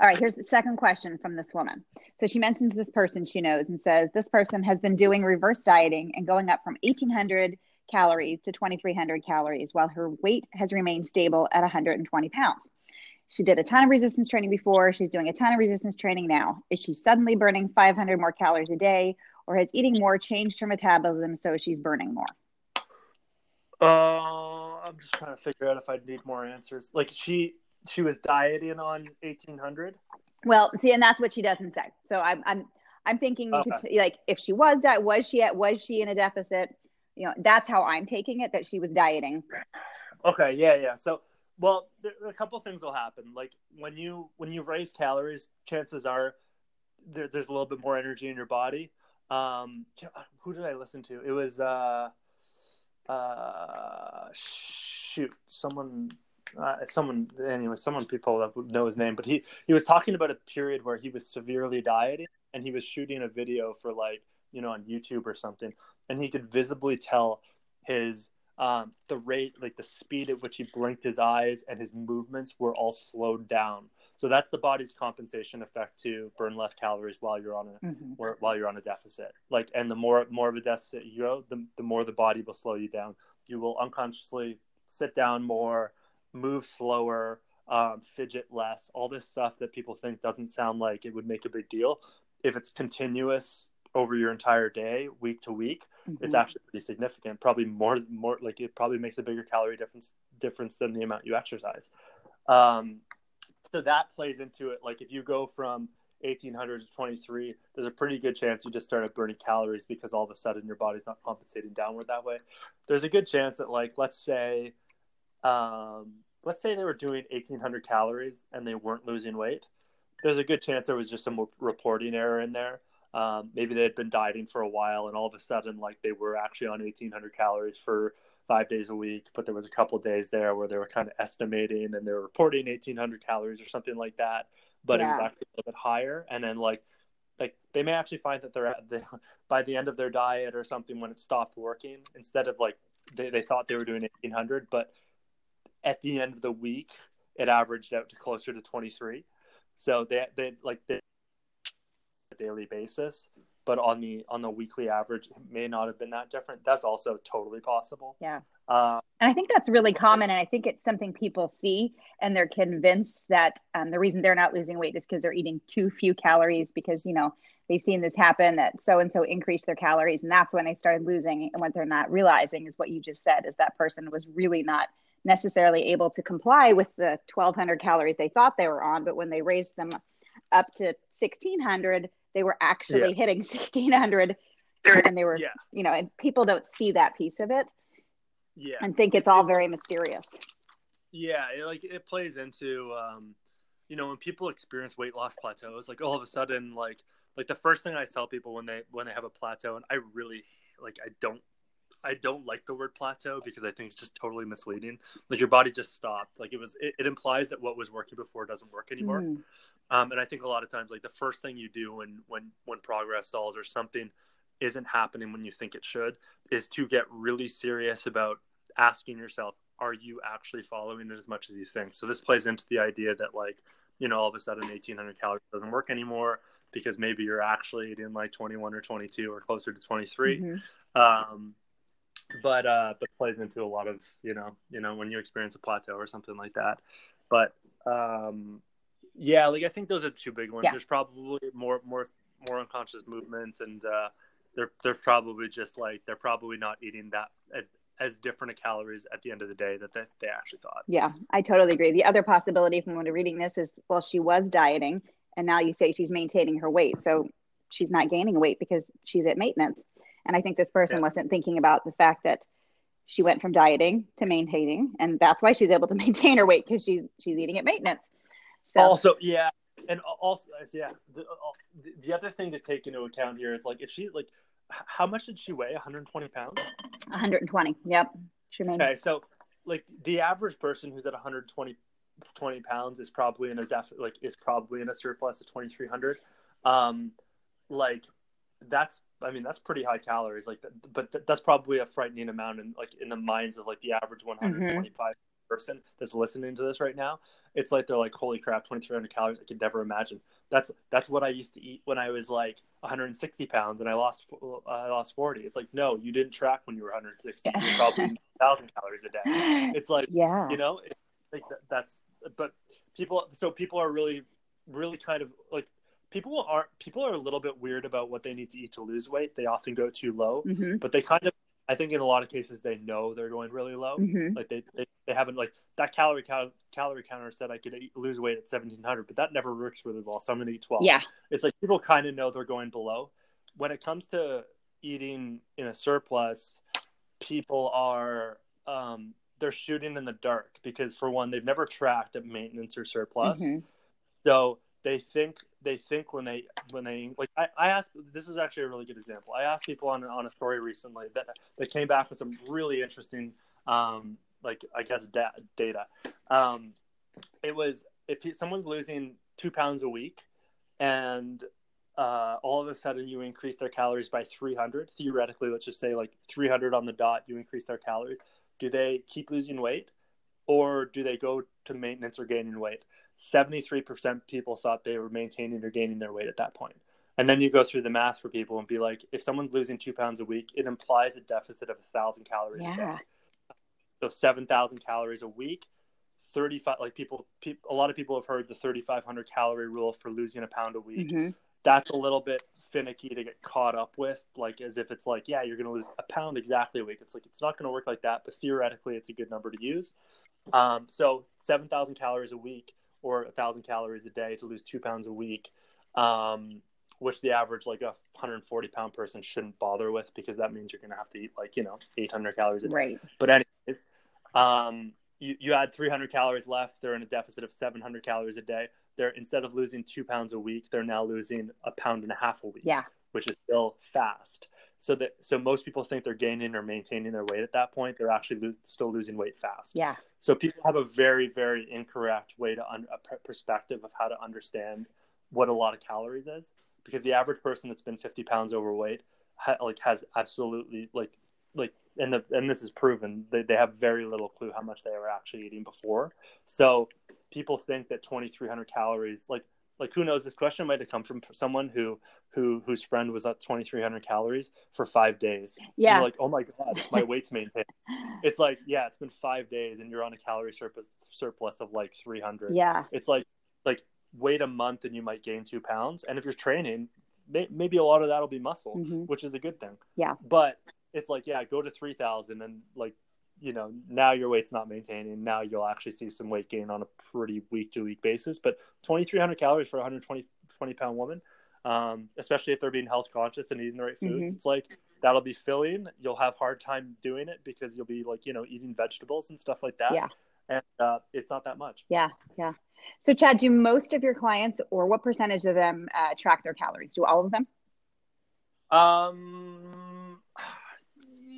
all right here's the second question from this woman so she mentions this person she knows and says this person has been doing reverse dieting and going up from 1800 calories to 2,300 calories, while her weight has remained stable at 120 pounds. She did a ton of resistance training before. She's doing a ton of resistance training now. Is she suddenly burning 500 more calories a day, or has eating more changed her metabolism so she's burning more? Uh, I'm just trying to figure out if I need more answers. Like she she was dieting on 1800. Well, see, and that's what she doesn't say. So I'm I'm I'm thinking okay. could like if she was diet was she at was she in a deficit? you know that's how i'm taking it that she was dieting okay yeah yeah so well there, a couple things will happen like when you when you raise calories chances are there, there's a little bit more energy in your body um who did i listen to it was uh uh shoot someone uh, someone anyway someone people that know his name but he he was talking about a period where he was severely dieting and he was shooting a video for like you know on youtube or something and he could visibly tell his um, the rate, like the speed at which he blinked his eyes and his movements were all slowed down. So that's the body's compensation effect to burn less calories while you're on a mm-hmm. or, while you're on a deficit. Like, and the more more of a deficit you go, the the more the body will slow you down. You will unconsciously sit down more, move slower, um, fidget less. All this stuff that people think doesn't sound like it would make a big deal. If it's continuous over your entire day, week to week, mm-hmm. it's actually pretty significant. Probably more, more like it probably makes a bigger calorie difference difference than the amount you exercise. Um, so that plays into it. Like if you go from 1800 to 23, there's a pretty good chance you just started burning calories because all of a sudden your body's not compensating downward that way. There's a good chance that like let's say, um, let's say they were doing 1800 calories and they weren't losing weight. There's a good chance there was just some reporting error in there um, maybe they had been dieting for a while and all of a sudden like they were actually on 1800 calories for five days a week but there was a couple of days there where they were kind of estimating and they were reporting 1800 calories or something like that but yeah. it was actually a little bit higher and then like like they may actually find that they're at the, by the end of their diet or something when it stopped working instead of like they, they thought they were doing 1800 but at the end of the week it averaged out to closer to 23 so they they like they daily basis but on the on the weekly average it may not have been that different. That's also totally possible. Yeah. Uh, and i think that's really common and i think it's something people see and they're convinced that um, the reason they're not losing weight is because they're eating too few calories because you know they've seen this happen that so and so increased their calories and that's when they started losing. And what they're not realizing is what you just said is that person was really not necessarily able to comply with the 1200 calories they thought they were on but when they raised them up to 1600 they were actually yeah. hitting 1600 and they were yeah. you know and people don't see that piece of it yeah and think it's all very mysterious yeah it, like it plays into um you know when people experience weight loss plateaus like all of a sudden like like the first thing i tell people when they when they have a plateau and i really like i don't I don't like the word plateau because I think it's just totally misleading. Like your body just stopped. Like it was, it, it implies that what was working before doesn't work anymore. Mm. Um, and I think a lot of times, like the first thing you do when when when progress stalls or something isn't happening when you think it should, is to get really serious about asking yourself, are you actually following it as much as you think? So this plays into the idea that like, you know, all of a sudden 1800 calories doesn't work anymore because maybe you're actually eating like 21 or 22 or closer to 23. Mm-hmm. Um, but uh, but plays into a lot of you know you know when you experience a plateau or something like that. But um, yeah, like I think those are the two big ones. Yeah. There's probably more more more unconscious movement, and uh, they're they're probably just like they're probably not eating that as, as different a calories at the end of the day that they, they actually thought. Yeah, I totally agree. The other possibility from when reading this is well, she was dieting, and now you say she's maintaining her weight, so she's not gaining weight because she's at maintenance. And I think this person yeah. wasn't thinking about the fact that she went from dieting to maintaining, and that's why she's able to maintain her weight because she's she's eating at maintenance. So also, yeah, and also, yeah, the, the other thing to take into account here is like if she like, how much did she weigh? 120 pounds. 120. Yep. She made. Okay, so like the average person who's at 120 20 pounds is probably in a def like is probably in a surplus of 2300 um like that's I mean, that's pretty high calories. Like, but th- that's probably a frightening amount in like in the minds of like the average 125 mm-hmm. person that's listening to this right now. It's like they're like, holy crap, 2,300 calories. I could never imagine. That's that's what I used to eat when I was like 160 pounds and I lost I lost 40. It's like, no, you didn't track when you were 160. You were probably 1,000 calories a day. It's like, yeah, you know, like that's. But people, so people are really, really kind of like people are people are a little bit weird about what they need to eat to lose weight. They often go too low, mm-hmm. but they kind of I think in a lot of cases they know they're going really low. Mm-hmm. Like they, they, they haven't like that calorie count, calorie counter said I could eat, lose weight at seventeen hundred, but that never works really well. So I'm gonna eat twelve. Yeah, it's like people kind of know they're going below. When it comes to eating in a surplus, people are um, they're shooting in the dark because for one they've never tracked at maintenance or surplus. Mm-hmm. So they think they think when they when they like I, I asked this is actually a really good example i asked people on, on a story recently that that came back with some really interesting um like i guess da- data um it was if someone's losing two pounds a week and uh, all of a sudden you increase their calories by 300 theoretically let's just say like 300 on the dot you increase their calories do they keep losing weight or do they go to maintenance or gaining weight? 73% people thought they were maintaining or gaining their weight at that point. And then you go through the math for people and be like, if someone's losing two pounds a week, it implies a deficit of a thousand calories yeah. a day. So 7,000 calories a week, 35, like people, people, a lot of people have heard the 3,500 calorie rule for losing a pound a week. Mm-hmm. That's a little bit finicky to get caught up with, like as if it's like, yeah, you're going to lose a pound exactly a week. It's like, it's not going to work like that, but theoretically, it's a good number to use. Um, so 7,000 calories a week or a 1,000 calories a day to lose two pounds a week. Um, which the average like a 140 pound person shouldn't bother with because that means you're going to have to eat like you know 800 calories a day. Right. But anyways, um, you you add 300 calories left. They're in a deficit of 700 calories a day. They're instead of losing two pounds a week, they're now losing a pound and a half a week. Yeah. Which is still fast. So that so most people think they're gaining or maintaining their weight at that point. They're actually lo- still losing weight fast. Yeah. So people have a very very incorrect way to un- a perspective of how to understand what a lot of calories is because the average person that's been 50 pounds overweight ha- like has absolutely like like and the, and this is proven they, they have very little clue how much they were actually eating before so people think that 2300 calories like like who knows this question might have come from someone who who whose friend was at 2300 calories for five days yeah like oh my god my weight's maintained it's like yeah it's been five days and you're on a calorie surplus surplus of like 300 yeah it's like like wait a month and you might gain two pounds. And if you're training, may, maybe a lot of that'll be muscle, mm-hmm. which is a good thing. Yeah. But it's like, yeah, go to 3000 and like, you know, now your weight's not maintaining. Now you'll actually see some weight gain on a pretty week to week basis. But 2,300 calories for a 120 20 pound woman, um, especially if they're being health conscious and eating the right foods, Mhm. it's like that'll be filling. You'll have hard time doing it because you'll be like, you know, eating vegetables and stuff like that. Yeah. And uh, it's not that much. Yeah. Yeah. So, Chad, do most of your clients, or what percentage of them, uh, track their calories? Do all of them? Um,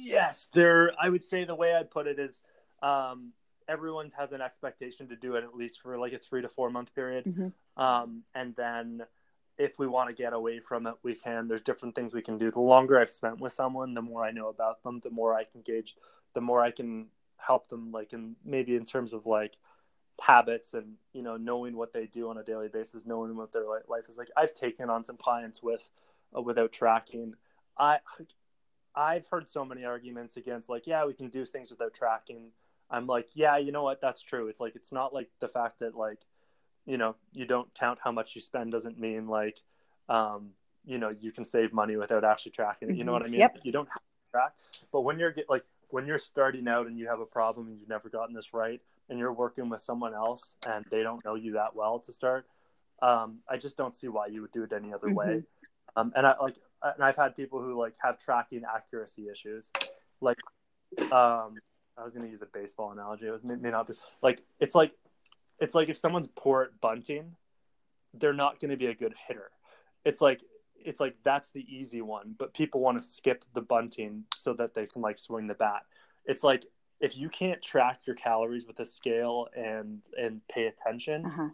yes, there. I would say the way I'd put it is, um, everyone has an expectation to do it at least for like a three to four month period, Mhm. um, and then if we want to get away from it, we can. There's different things we can do. The longer I've spent with someone, the more I know about them, the more I can gauge, the more I can help them, like in maybe in terms of like habits and you know knowing what they do on a daily basis knowing what their life is like i've taken on some clients with uh, without tracking i i've heard so many arguments against like yeah we can do things without tracking. I'm like yeah you know what? That's true. It's like it's not like the fact that like you know you don't count how much you spend doesn't mean like um you know you can save money without actually tracking it. You know what i mean? Yep. you don't have to track. But when you're get like when you're starting out and you have a problem and you've never gotten this right and you're working with someone else and they don't know you that well to start, um, I just don't see why you would do it any other way. Um, and I like, and I've had people who like have tracking accuracy issues. Like, um, I was going to use a baseball analogy. It was may, may not be like it's like it's like if someone's poor at bunting, they're not going to be a good hitter. It's like it's like that's the easy one, but people want to skip the bunting so that they can like swing the bat. It's like if you can't track your calories with a scale and and pay attention, Uh-huh.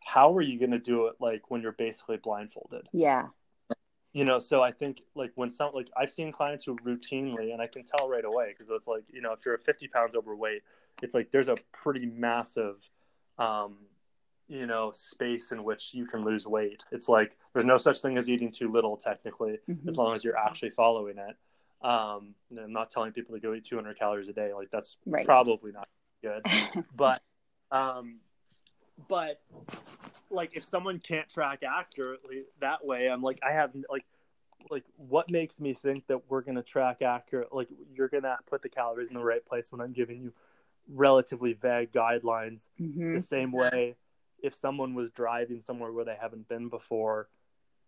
how are you going to do it like when you're basically blindfolded? Yeah. You know, so I think like when some like I've seen clients who routinely, and I can tell right away because it's like you know if you're 50 pounds overweight, it's like there's a pretty massive, um, you know, space in which you can lose weight. It's like there's no such thing as eating too little technically, Mhm. as long as you're actually following it. Um, I'm not telling people to go eat 200 calories a day. Like that's Right. probably not good. but, um, but like if someone can't track accurately that way, I'm like, I have like, like what makes me think that we're going to track accurate? Like you're going to put the calories in the right place when I'm giving you relatively vague guidelines Mhm. the same way if someone was driving somewhere where they haven't been before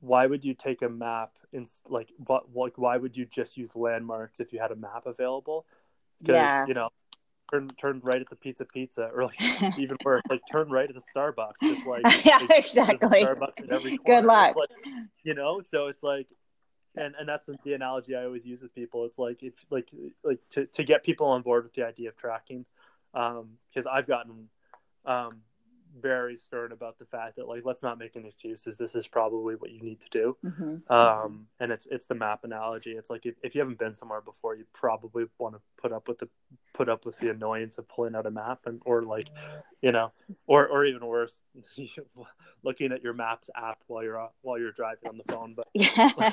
why would you take a map and like what like why would you just use landmarks if you had a map available because Yeah. you know turn turn right at the pizza pizza or like even worse like turn right at the starbucks it's like yeah, like, exactly. starbucks in every corner. Good luck. Like, you know so it's like and and that's the, the analogy i always use with people it's like if like like to, to get people on board with the idea of tracking um because i've gotten um very stern about the fact that like let's not make any excuses. This is probably what you need to do. Mm-hmm. Um, and it's it's the map analogy. It's like if, if you haven't been somewhere before, you probably want to put up with the put up with the annoyance of pulling out a map and or like you know or or even worse, looking at your maps app while you're while you're driving on the phone. But Yeah.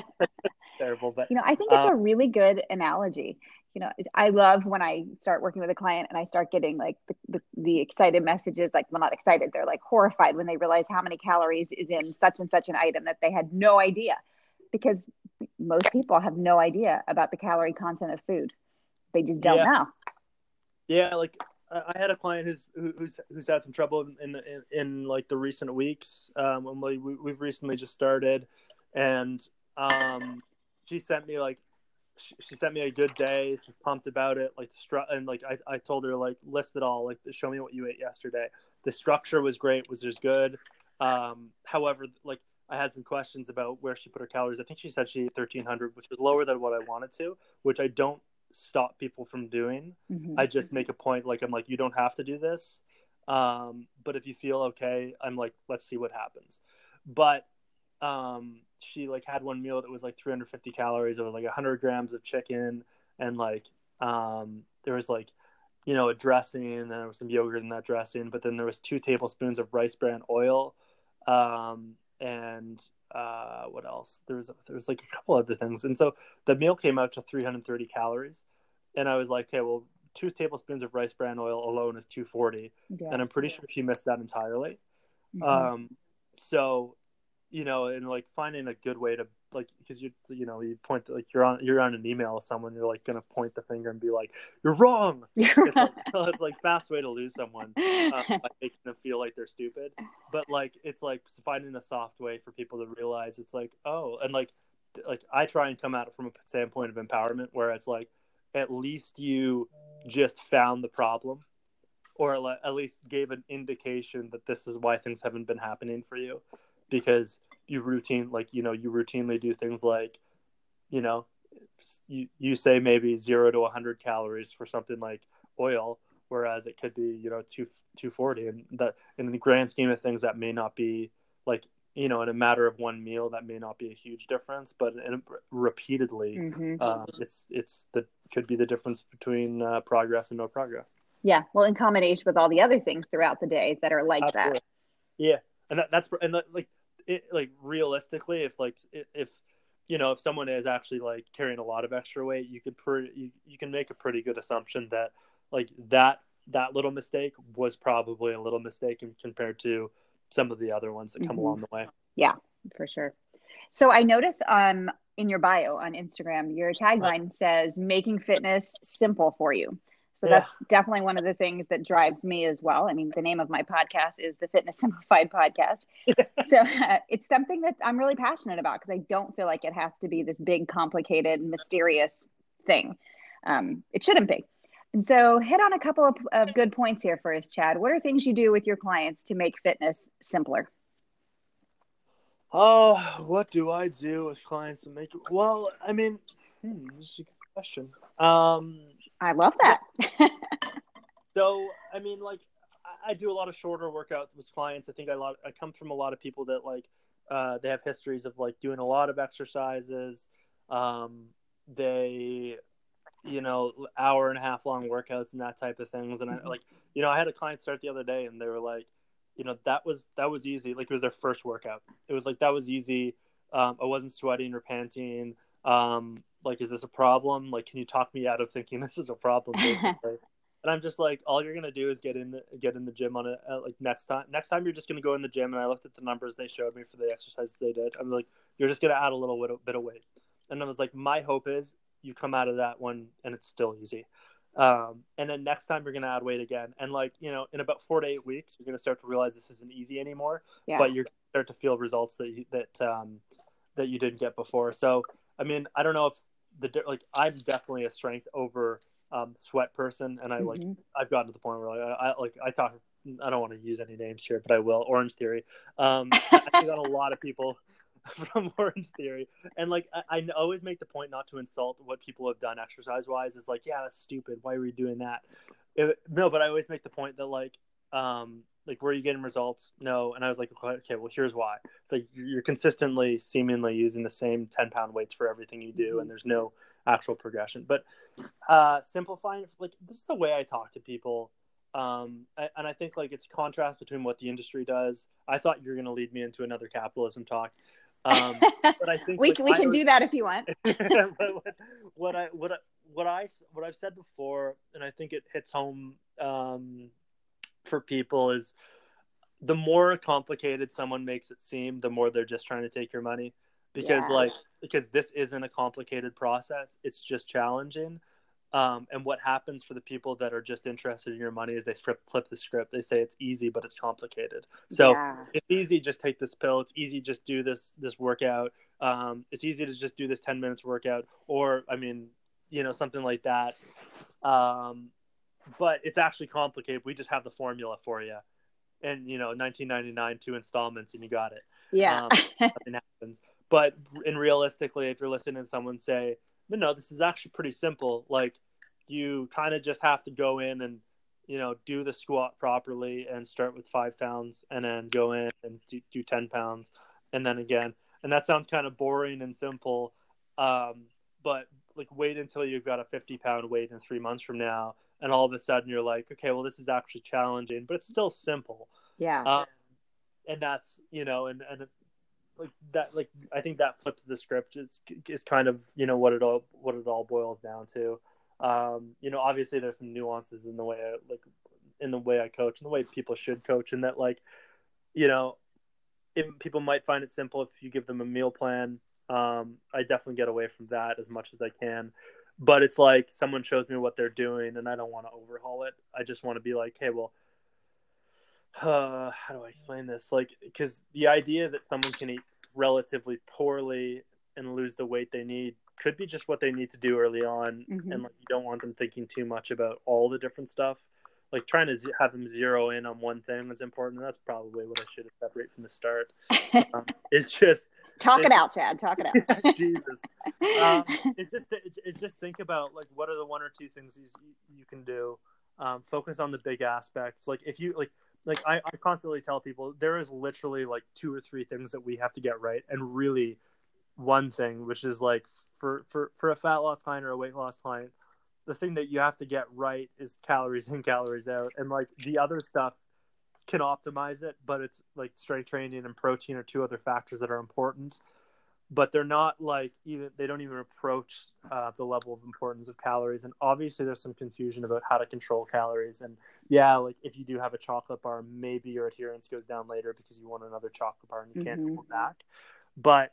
terrible. But You know, I think it's Um, a really good analogy. You know, I love when I start working with a client and I start getting like the, the, the excited messages, like, well, not excited, they're like horrified when they realize how many calories is in such and such an item that they had no idea. Because most people have no idea about the calorie content of food. They just don't Yeah. know. Yeah, like I had a client who's who's who's had some trouble in in, in like the recent weeks. Um, we we- we've recently just started, and um, she sent me like she, she sent me a good day. She's pumped about it. Like the stru- and like I, I told her like list it all. Like show me what you ate yesterday. The structure was great. Was just good. Um, however, like I had some questions about where she put her calories. I think she said she ate thirteen hundred, which was lower than what I wanted to. Which I don't stop people from doing. Mhm. I just make a point like I'm like you don't have to do this, um, but if you feel okay, I'm like let's see what happens. But um, she like had one meal that was like 350 calories. It was like 100 grams of chicken and like um, there was like you know a dressing and there was some yogurt in that dressing, but then there was two tablespoons of rice bran oil, um, and uh, what else? There was there was like a couple other things, and so the meal came out to 330 calories, and I was like, okay, well, two tablespoons of rice bran oil alone is 240, yeah. and I'm pretty sure she missed that entirely. Mhm. Um, so, you know, and like finding a good way to like because you you know you point to, like you're on you're on an email with someone, you're like gonna point the finger and be like, you're wrong. It's like, it's like fast way to lose someone uh, by making them feel like they're stupid. But like it's like finding a soft way for people to realize it's like oh, and like like I try and come at it from a standpoint of empowerment where it's like at least you just found the problem or at least gave an indication that this is why things haven't been happening for you because you routine like you know you routinely do things like you know you, you say maybe 0 to 100 calories for something like oil whereas it could be you know 2 240 and that in the grand scheme of things that may not be like you know in a matter of one meal that may not be a huge difference but in, repeatedly Mhm. um, it's it's the could be the difference between uh, progress and no progress Yeah. Well, in combination with all the other things throughout the day that are like Absolutely. that. Yeah, and that, that's and that, like it like realistically, if like if you know if someone is actually like carrying a lot of extra weight, you could pre- you, you can make a pretty good assumption that like that that little mistake was probably a little mistake compared to some of the other ones that come Mhm. along the way. Yeah, for sure. So I notice um in your bio on Instagram, your tagline says making fitness simple for you. So Yeah. that's definitely one of the things that drives me as well. I mean, the name of my podcast is the Fitness Simplified Podcast. so uh, it's something that I'm really passionate about because I don't feel like it has to be this big, complicated, mysterious thing. Um, it shouldn't be. And so, hit on a couple of, of good points here for us, Chad. What are things you do with your clients to make fitness simpler? Oh, what do I do with clients to make it? Well, I mean, hmm, this is a good question. Um, I love that. So I mean, like I, do a lot of shorter workouts with clients. I think I lot I come from a lot of people that like uh, they have histories of like doing a lot of exercises. Um, they, you know, hour and a half long workouts and that type of things. And I Mhm. like, you know, I had a client start the other day, and they were like, you know, that was that was easy. Like it was their first workout. It was like that was easy. Um, I wasn't sweating or panting. Um, like, is this a problem? Like, can you talk me out of thinking this is a problem? Basically. And I'm just like, all you're gonna do is get in the, get in the gym on it. Like next time, next time you're just gonna go in the gym. And I looked at the numbers they showed me for the exercises they did. I'm like, you're just gonna add a little bit of, bit of weight. And I was like, my hope is you come out of that one and it's still easy. Um, and then next time you're gonna add weight again. And like, you know, in about four to eight weeks, you're gonna start to realize this isn't easy anymore. Yeah. But you're start to feel results that you, that um, that you didn't get before. So I mean, I don't know if the like I'm definitely a strength over um, sweat person, and I like Mhm. I've gotten to the point where like, I, I like I talk. I don't want to use any names here, but I will. Orange Theory. Um, I got a lot of people from Orange Theory, and like I, I always make the point not to insult what people have done exercise wise. It's like, yeah, that's stupid. Why are we doing that? It- no, but I always make the point that like um, like where are you getting results? No. And I was like, okay, well, here's why. It's like you're consistently, seemingly using the same 10 pound weights for everything you do, and there's no actual progression. But uh, simplifying, like this is the way I talk to people. Um, and I think like it's a contrast between what the industry does. I thought you were going to lead me into another capitalism talk. Um, but I think we, like, we can do that if you want. what, what I what I, what I what I've said before, and I think it hits home um, for people is the more complicated someone makes it seem, the more they're just trying to take your money. Because yeah. like because this isn't a complicated process, it's just challenging. Um, and what happens for the people that are just interested in your money is they flip, flip the script. They say it's easy, but it's complicated. So yeah. it's easy, just take this pill. It's easy, just do this this workout. Um, it's easy to just do this ten minutes workout, or I mean, you know, something like that. Um, but it's actually complicated. We just have the formula for you, and you know, 1999, two installments, and you got it. Yeah, um, nothing happens. But in realistically, if you're listening to someone say, "No, no, this is actually pretty simple," like you kind of just have to go in and you know do the squat properly and start with five pounds, and then go in and do, do 10 pounds, and then again. And that sounds kind of boring and simple, um, but like wait until you've got a 50 pound weight in three months from now and all of a sudden you're like, okay, well, this is actually challenging, but it's still simple. Yeah. Um, and that's you know, and and like that, like I think that flip to the script is is kind of you know what it all what it all boils down to. Um, you know, obviously there's some nuances in the way I, like in the way I coach and the way people should coach, and that like you know, if people might find it simple if you give them a meal plan. Um, I definitely get away from that as much as I can but it's like someone shows me what they're doing and I don't want to overhaul it. I just want to be like, hey, well, uh, how do I explain this? Like, because the idea that someone can eat relatively poorly and lose the weight they need could be just what they need to do early on, mm-hmm. and like you don't want them thinking too much about all the different stuff. Like trying to z- have them zero in on one thing is important. and That's probably what I should have separate from the start. um, it's just Talk it out, Chad. Talk it out. Jesus. Um, it's just it's just think about like what are the one or two things you, you can do. Um, focus on the big aspects. Like if you like like I, I constantly tell people there is literally like two or three things that we have to get right, and really one thing which is like for for for a fat loss client or a weight loss client, the thing that you have to get right is calories in, calories out, and like the other stuff can optimize it, but it's like strength training and protein are two other factors that are important. But they're not like even they don't even approach uh, the level of importance of calories. And obviously, there's some confusion about how to control calories. And yeah, like if you do have a chocolate bar, maybe your adherence goes down later because you want another chocolate bar and you can't mm-hmm. go back. But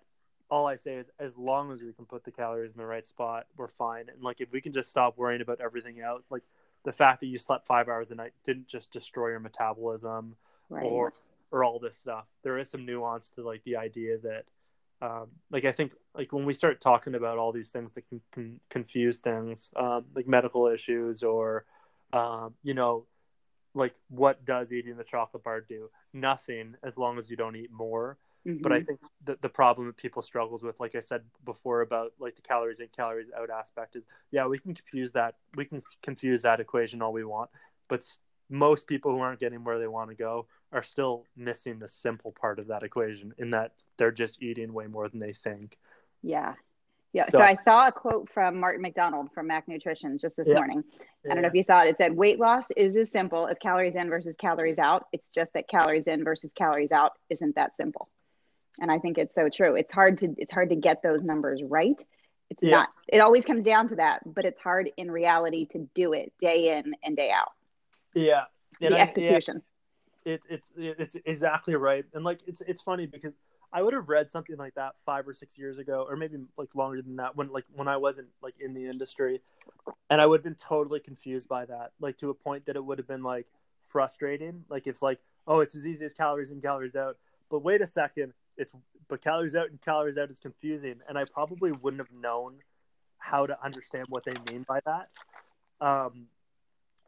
all I say is, as long as we can put the calories in the right spot, we're fine. And like if we can just stop worrying about everything else, like the fact that you slept five hours a night didn't just destroy your metabolism right. or or all this stuff. There is some nuance to like the idea that um, like I think like when we start talking about all these things that can, can confuse things, um, like medical issues or um, you know, like what does eating the chocolate bar do? Nothing as long as you don't eat more. Mm-hmm. But I mm-hmm. think the, the problem that people struggles with, like I said before about like the calories in, calories out aspect is, yeah, we can confuse that. We can confuse that equation all we want, but most people who aren't getting where they want to go are still missing the simple part of that equation in that they're just eating way more than they think. Yeah. Yeah. So, so I saw a quote from Martin MacDonald from Mac Nutrition just this yeah. morning. I don't know if you saw it. It said weight loss is as simple as calories in versus calories out. It's just that calories in versus calories out isn't that simple and i think it's so true. It's hard to it's hard to get those numbers right. It's yeah. not it always comes down to that but it's hard in reality to do it day in and day out. Yeah. The I, execution yeah, it, it's it's exactly right. And like it's it's funny because i would have read something like that five or six years ago or maybe like longer than that when like when i wasn't like in the industry. And i would have been totally confused by that like to a point that it would have been like frustrating. Like if like oh it's as easy as calories in calories out. But wait a second it's but calories out and calories out is confusing, and I probably wouldn't have known how to understand what they mean by that. Um,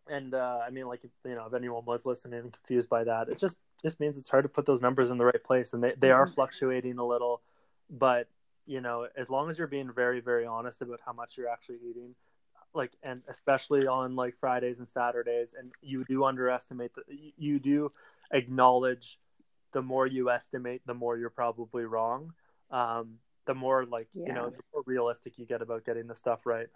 and uh, I mean, like if, you know, if anyone was listening and confused by that, it just just means it's hard to put those numbers in the right place, and they they are mm-hmm. fluctuating a little. But you know, as long as you're being very very honest about how much you're actually eating, like and especially on like Fridays and Saturdays and you do underestimate the you do acknowledge the more you estimate the more you're probably wrong um the more like Yeah. you know the more realistic you get about getting the stuff right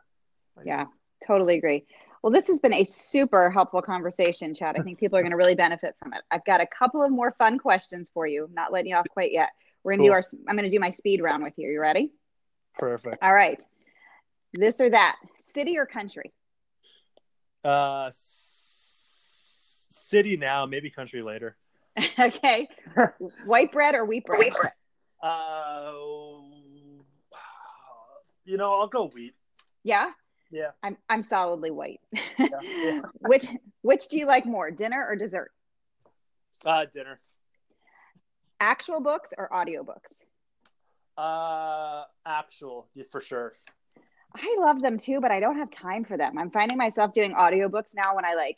Like, Yeah, totally agree. Well, this has been a super helpful conversation, Chad. I think people are going to really benefit from it. I've got a couple of more fun questions for you. Not letting you off quite yet. We're going to do our. I'm going to do my speed round with you. You ready? perfect All right. This or that, city or country? uh s- city now maybe country later okay. White bread or wheat bread? uh you know i'll go wheat Yeah. yeah I'm I'm solidly white. yeah, yeah. which which do you like more, dinner or dessert? uh dinner Actual books or audiobooks? uh actual for sure I love them too, but I don't have time for them. I'm finding myself doing audiobooks now when I like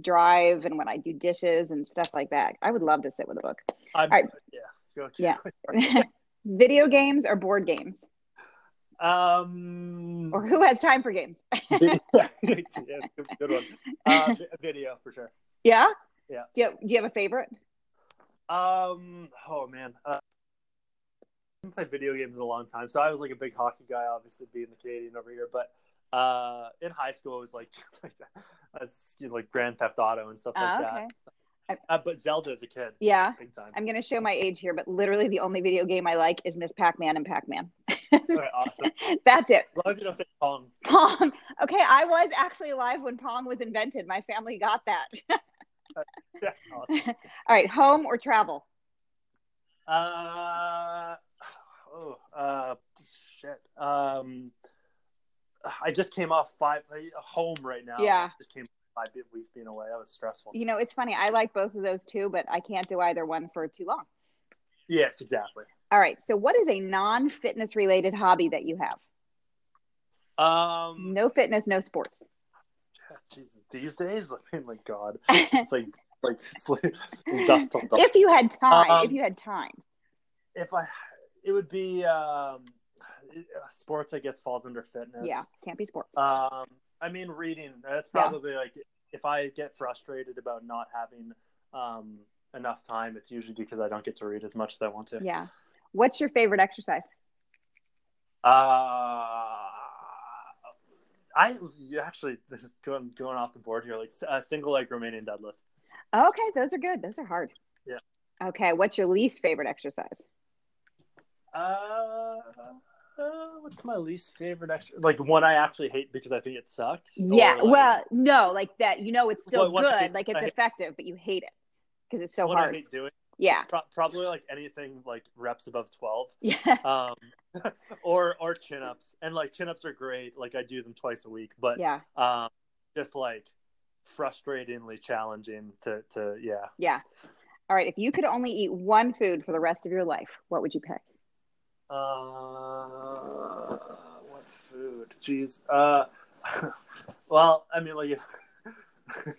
drive and when I do dishes and stuff like that. I would love to sit with a book. I'm, right. yeah Yeah. Video games or board games? um Or who has time for games? yeah, good, good one uh video for sure yeah? Yeah. Do you, do you have a favorite? Um. Oh man. Uh, I haven't played video games in a long time, so I was like a big hockey guy, obviously being the Canadian over here. But uh, in high school, it was like like, that's, you know, like Grand Theft Auto and stuff like Ah, that. okay. Uh, but Zelda as a kid, Yeah. big time. I'm going to show my age here, but literally the only video game I like is Miss Pac Man and Pac Man. Okay, awesome. That's it. As long as you don't say Pong. Pong. Okay, I was actually alive when Pong was invented. My family got that. Yeah, awesome. All right, home or travel? Uh, oh, uh, shit. Um, I just came off five home right now. Yeah. just came five weeks being away. That was stressful. You know, it's funny. I like both of those too, but I can't do either one for too long. Yes, exactly. All right. So, what is a non fitness related hobby that you have? Um, No fitness, no sports. Jesus, these days, I mean, my God, it's like like it's like dust on dust. if you had time, Um, if you had time. If I, it would be um, sports. I guess falls under fitness. Yeah, can't be sports. Um, I mean, reading. That's Yeah. probably like if I get frustrated about not having um enough time, it's usually because I don't get to read as much as I want to. yeah. What's your favorite exercise? Uh, I you actually this is going going off the board here. Like a single leg Romanian deadlift. Okay, those are good. Those are hard. Yeah. Okay, what's your least favorite exercise? Uh, uh, what's my least favorite extra? Like one I actually hate because I think it sucks. Yeah, like, well, no, like that. You know, it's still good, like it's I hate- effective, but you hate it because it's so hard. what I hate doing. Yeah, Pro- probably like anything like reps above twelve. yeah, Um, or or chin ups, and like chin ups are great. Like I do them twice a week, but yeah, um, just like frustratingly challenging to to yeah. yeah. All right, if you could only eat one food for the rest of your life, what would you pick? Uh, what food? Jeez. Uh, well, I mean, like,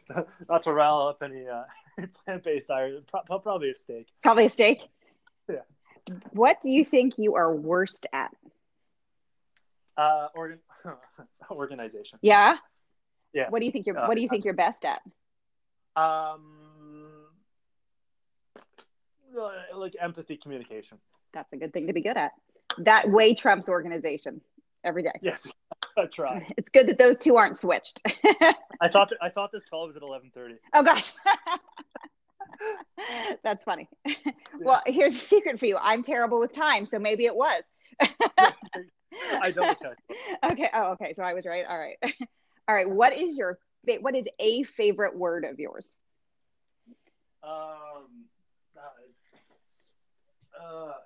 not to rile up any uh, plant-based diet, pro- probably a steak. Probably a steak. Yeah. What do you think you are worst at? Uh, organ- organization. Yeah. Yes. What do you think you're Uh, What do you think you're best at? Um, like empathy, communication. That's a good thing to be good at. That way trumps organization every day. Yes, that's right. It's good that those two aren't switched. I thought that, I thought this call was at eleven thirty. oh gosh. That's funny. Well, here's a secret for you. I'm terrible with time, so maybe it was. I double checked. okay. Oh, okay. So I was right. All right. All right. What is your what is a favorite word of yours? Um,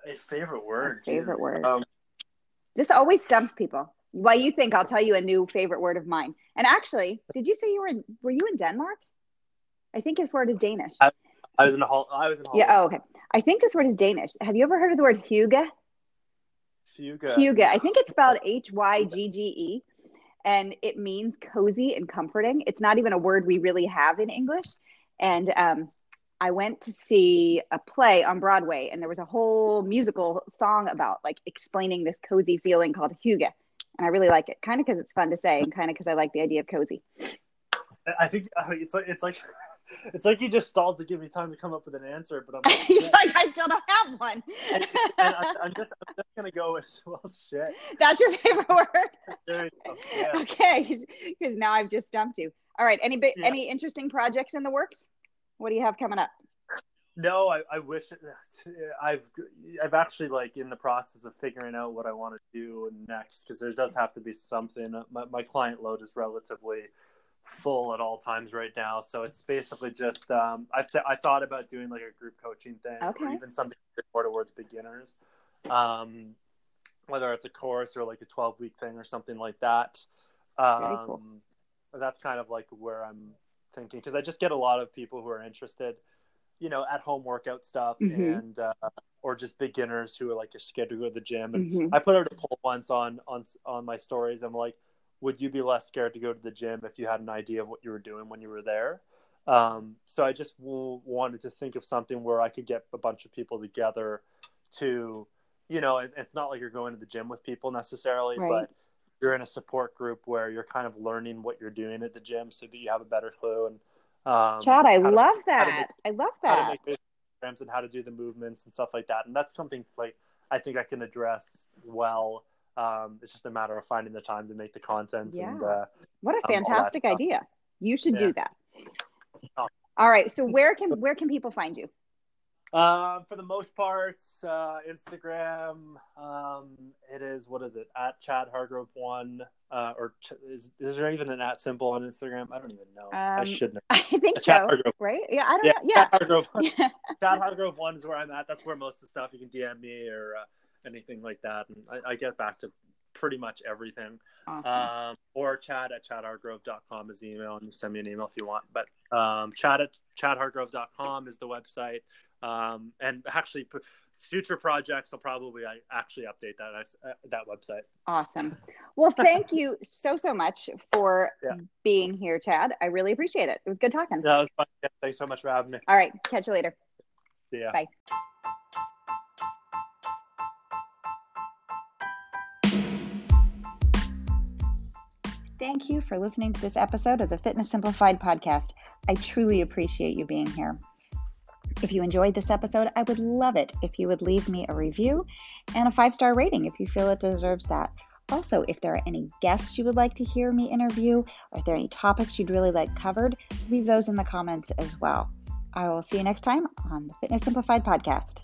a favorite word. favorite jeez. word. Um, This always stumps people. While you think, I'll tell you a new favorite word of mine. And actually, did you say you were in? Were you in Denmark? I think this word is Danish. I- I was in Hol- I was in Holland. Yeah. Oh, okay. I think this word is Danish. Have you ever heard of the word hygge? Fuga. Hygge. I think it's spelled H Y G G E, and it means cozy and comforting. It's not even a word we really have in English. And um, I went to see a play on Broadway, and there was a whole musical song about like explaining this cozy feeling called hygge. And I really like it, kind of because it's fun to say, and kind of because I like the idea of cozy. I think it's like it's like it's like you just stalled to give me time to come up with an answer, but I'm He's like, I still don't have one. and, and I, am just I'm just gonna go with well shit. That's your favorite word. There you go. Yeah. Okay, because now I've just stumped you. All right, any Yeah. any interesting projects in the works? What do you have coming up? No, I, I wish it, I've I've actually like in the process of figuring out what I want to do next because there does have to be something. My my client load is relatively full at all times right now, so it's basically just um, I th- I thought about doing like a group coaching thing or even something more towards beginners, um, whether it's a course or like a twelve week thing or something like that. Um, cool. That's kind of like where I'm thinking because I just get a lot of people who are interested you know, at home workout stuff Mhm. and uh, or just beginners who are like are scared to go to the gym. And Mhm. I put out a poll once on on on my stories. I'm like, would you be less scared to go to the gym if you had an idea of what you were doing when you were there? Um, so I just w- wanted to think of something where I could get a bunch of people together to, you know, and it's not like you're going to the gym with people necessarily, Right. but you're in a support group where you're kind of learning what you're doing at the gym so that you have a better clue and um, Chad, I love to that. make- I love that. programs and how to do the movements and stuff like that. And that's something like I think I can address well. Um, it's just a matter of finding the time to make the content. And Yeah. uh, What a um, fantastic stuff. idea. You should Yeah. do that. Oh. All right. So where can where can people find you? Um, for the most part, uh, Instagram, um, it is what is it at Chad Hargrove one uh, or ch- is, is there even an at symbol on Instagram? I don't even know. I Um, should know. I think Chad so. Hargrove. Right? Yeah. I don't Yeah, know. Yeah. Chad Hargrove. one. Yeah. Chad Hargrove one is where I'm at. That's where most of the stuff you can DM me or uh, anything like that, and I, I get back to pretty much everything. Awesome. um, or chad at chadhargrove.com is the email and you send me an email if you want but um, chad at chadhargrove.com is the website um, and actually future projects i'll probably I actually update that uh, that website Awesome. Well, thank you so so much for Yeah. being here, Chad. I really appreciate it. It was good talking. that was fun Yeah, thanks so much for having me All right. Catch you later. See ya. Bye. Thank you for listening to this episode of the Fitness Simplified podcast. I truly appreciate you being here. If you enjoyed this episode, I would love it if you would leave me a review and a five star rating if you feel it deserves that. Also, if there are any guests you would like to hear me interview, or if there are any topics you'd really like covered, leave those in the comments as well. I will see you next time on the Fitness Simplified podcast.